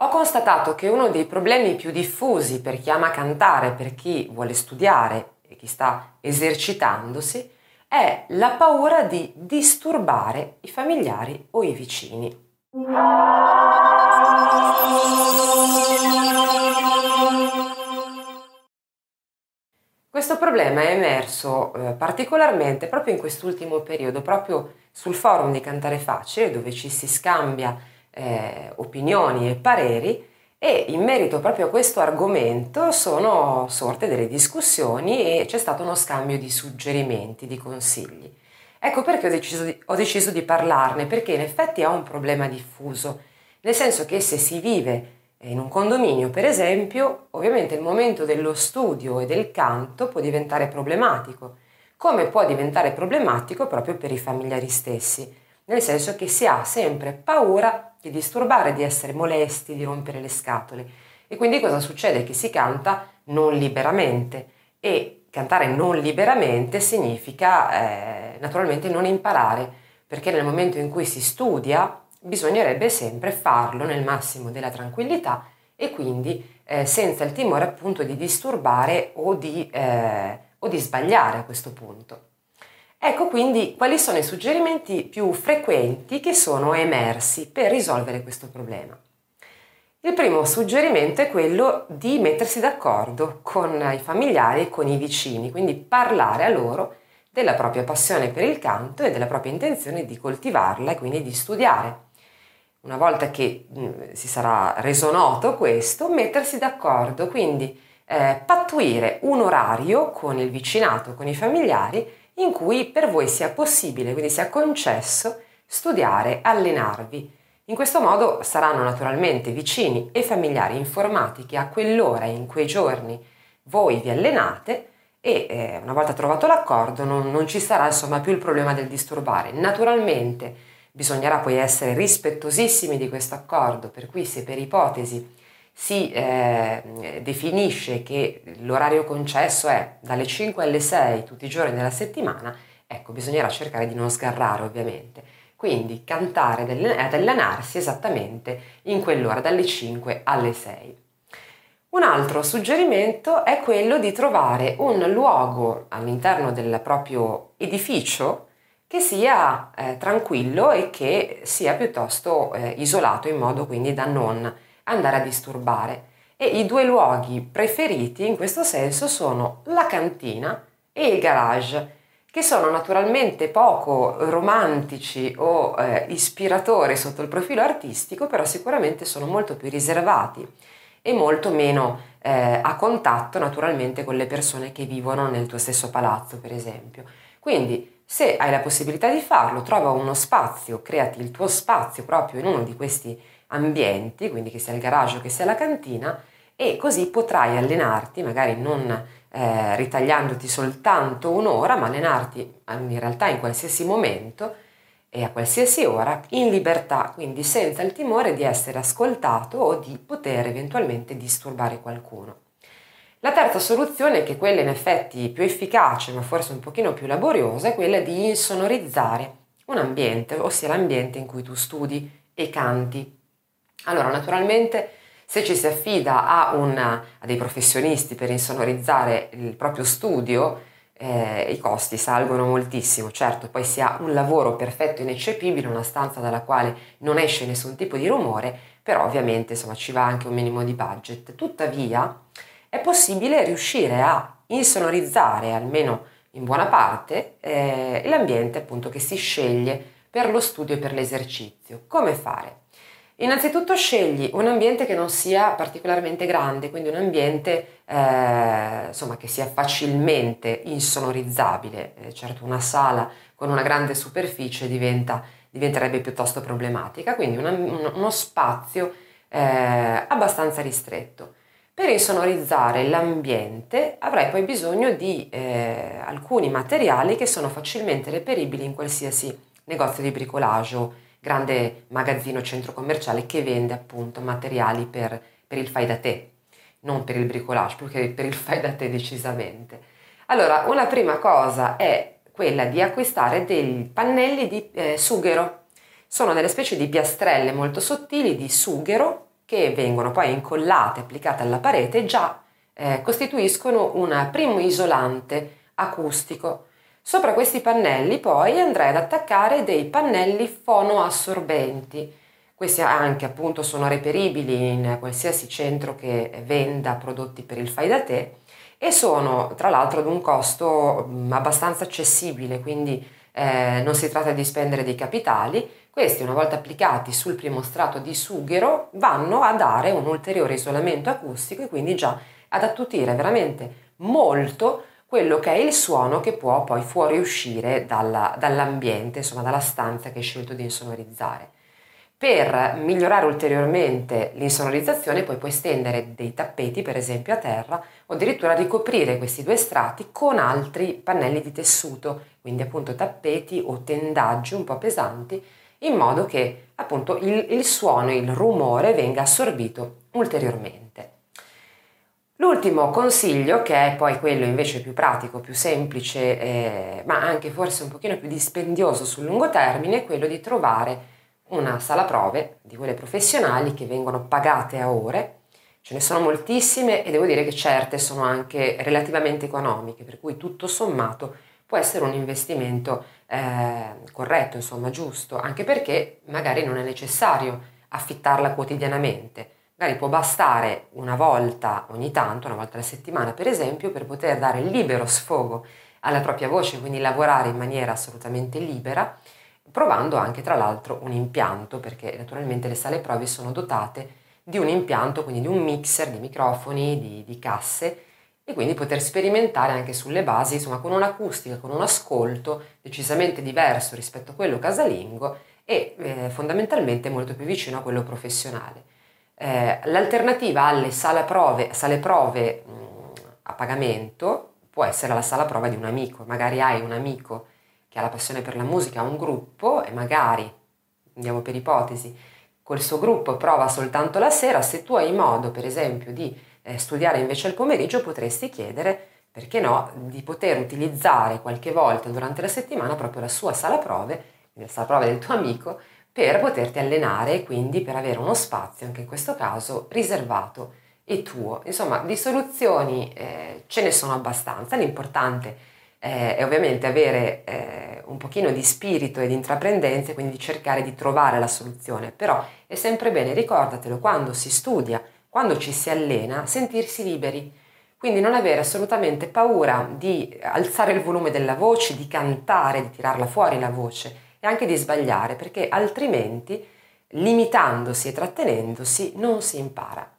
Ho constatato che uno dei problemi più diffusi per chi ama cantare, per chi vuole studiare e chi sta esercitandosi, è la paura di disturbare i familiari o i vicini. Questo problema è emerso eh, particolarmente proprio in quest'ultimo periodo, proprio sul forum di Cantare Facile, dove ci si scambia eh, opinioni e pareri e in merito proprio a questo argomento sono sorte delle discussioni e c'è stato uno scambio di suggerimenti, di consigli. Ecco perché ho deciso, di, ho deciso di parlarne, perché in effetti è un problema diffuso, nel senso che se si vive in un condominio, per esempio, ovviamente il momento dello studio e del canto può diventare problematico, come può diventare problematico proprio per i familiari stessi, nel senso che si ha sempre paura di disturbare, di essere molesti, di rompere le scatole. E quindi cosa succede? Che si canta non liberamente e cantare non liberamente significa eh, naturalmente non imparare, perché nel momento in cui si studia bisognerebbe sempre farlo nel massimo della tranquillità e quindi eh, senza il timore appunto di disturbare o di, eh, o di sbagliare a questo punto. Ecco quindi quali sono i suggerimenti più frequenti che sono emersi per risolvere questo problema. Il primo suggerimento è quello di mettersi d'accordo con i familiari e con i vicini, quindi parlare a loro della propria passione per il canto e della propria intenzione di coltivarla e quindi di studiare. Una volta che mh, mm, si sarà reso noto questo, mettersi d'accordo, quindi eh, pattuire un orario con il vicinato, con i familiari, in cui per voi sia possibile, quindi sia concesso, studiare, allenarvi. In questo modo saranno naturalmente vicini e familiari informati che a quell'ora e in quei giorni voi vi allenate e eh, una volta trovato l'accordo non, non ci sarà insomma più il problema del disturbare. Naturalmente Bisognerà poi essere rispettosissimi di questo accordo, per cui se per ipotesi si eh, definisce che l'orario concesso è dalle 5 alle 6 tutti i giorni della settimana, ecco, bisognerà cercare di non sgarrare ovviamente. Quindi cantare ed allenarsi esattamente in quell'ora, dalle 5 alle 6. Un altro suggerimento è quello di trovare un luogo all'interno del proprio edificio che sia eh, tranquillo e che sia piuttosto eh, isolato in modo quindi da non andare a disturbare. E i due luoghi preferiti in questo senso sono la cantina e il garage, che sono naturalmente poco romantici o eh, ispiratori sotto il profilo artistico, però sicuramente sono molto più riservati e molto meno eh, a contatto naturalmente con le persone che vivono nel tuo stesso palazzo, per esempio. Quindi se hai la possibilità di farlo, trova uno spazio, creati il tuo spazio proprio in uno di questi ambienti, quindi che sia il garage o che sia la cantina, e così potrai allenarti, magari non eh, ritagliandoti soltanto un'ora, ma allenarti in realtà in qualsiasi momento e a qualsiasi ora in libertà, quindi senza il timore di essere ascoltato o di poter eventualmente disturbare qualcuno. La terza soluzione, che è quella in effetti più efficace, ma forse un pochino più laboriosa, è quella di insonorizzare un ambiente, ossia l'ambiente in cui tu studi e canti. Allora, naturalmente, se ci si affida a, una, a dei professionisti per insonorizzare il proprio studio, eh, i costi salgono moltissimo. Certo, poi si ha un lavoro perfetto e ineccepibile, una stanza dalla quale non esce nessun tipo di rumore, però ovviamente insomma, ci va anche un minimo di budget. Tuttavia, è possibile riuscire a insonorizzare, almeno in buona parte, eh, l'ambiente appunto che si sceglie per lo studio e per l'esercizio. Come fare? Innanzitutto scegli un ambiente che non sia particolarmente grande, quindi un ambiente eh, insomma, che sia facilmente insonorizzabile. Eh, certo una sala con una grande superficie diventa, diventerebbe piuttosto problematica, quindi una, uno spazio eh, abbastanza ristretto. Per insonorizzare l'ambiente avrai poi bisogno di eh, alcuni materiali che sono facilmente reperibili in qualsiasi negozio di bricolage grande magazzino centro commerciale che vende appunto materiali per, per il fai da te, non per il bricolage, perché per il fai da te decisamente. Allora, una prima cosa è quella di acquistare dei pannelli di eh, sughero. Sono delle specie di piastrelle molto sottili di sughero che vengono poi incollate, applicate alla parete, già eh, costituiscono un primo isolante acustico. Sopra questi pannelli poi andrei ad attaccare dei pannelli fonoassorbenti. Questi anche appunto sono reperibili in qualsiasi centro che venda prodotti per il fai da te e sono tra l'altro ad un costo mm, abbastanza accessibile, quindi eh, non si tratta di spendere dei capitali. Questi, una volta applicati sul primo strato di sughero, vanno a dare un ulteriore isolamento acustico e quindi già ad attutire veramente molto quello che è il suono che può poi fuoriuscire dalla, dall'ambiente, insomma dalla stanza che hai scelto di insonorizzare. Per migliorare ulteriormente l'insonorizzazione poi puoi stendere dei tappeti per esempio a terra o addirittura ricoprire questi due strati con altri pannelli di tessuto, quindi appunto tappeti o tendaggi un po' pesanti, in modo che appunto il, il suono, il rumore venga assorbito ulteriormente. L'ultimo consiglio, che è poi quello invece più pratico, più semplice, eh, ma anche forse un pochino più dispendioso sul lungo termine, è quello di trovare una sala prove di quelle professionali che vengono pagate a ore. Ce ne sono moltissime e devo dire che certe sono anche relativamente economiche, per cui tutto sommato può essere un investimento eh, corretto, insomma giusto, anche perché magari non è necessario affittarla quotidianamente. Magari può bastare una volta ogni tanto, una volta alla settimana per esempio, per poter dare libero sfogo alla propria voce, quindi lavorare in maniera assolutamente libera provando anche tra l'altro un impianto, perché naturalmente le sale prove sono dotate di un impianto, quindi di un mixer, di microfoni, di, di casse e quindi poter sperimentare anche sulle basi, insomma con un'acustica, con un ascolto decisamente diverso rispetto a quello casalingo e eh, fondamentalmente molto più vicino a quello professionale. Eh, l'alternativa alle sale prove, sale prove mh, a pagamento può essere la sala prova di un amico, magari hai un amico che ha la passione per la musica, ha un gruppo e magari, andiamo per ipotesi, col suo gruppo prova soltanto la sera, se tu hai modo per esempio di eh, studiare invece al pomeriggio potresti chiedere, perché no, di poter utilizzare qualche volta durante la settimana proprio la sua sala prove, la sala prove del tuo amico, per poterti allenare e quindi per avere uno spazio, anche in questo caso, riservato e tuo. Insomma, di soluzioni eh, ce ne sono abbastanza, l'importante è eh, e ovviamente avere eh, un pochino di spirito e di intraprendenza, quindi cercare di trovare la soluzione. Però è sempre bene, ricordatelo, quando si studia, quando ci si allena, sentirsi liberi. Quindi non avere assolutamente paura di alzare il volume della voce, di cantare, di tirarla fuori la voce e anche di sbagliare, perché altrimenti limitandosi e trattenendosi non si impara.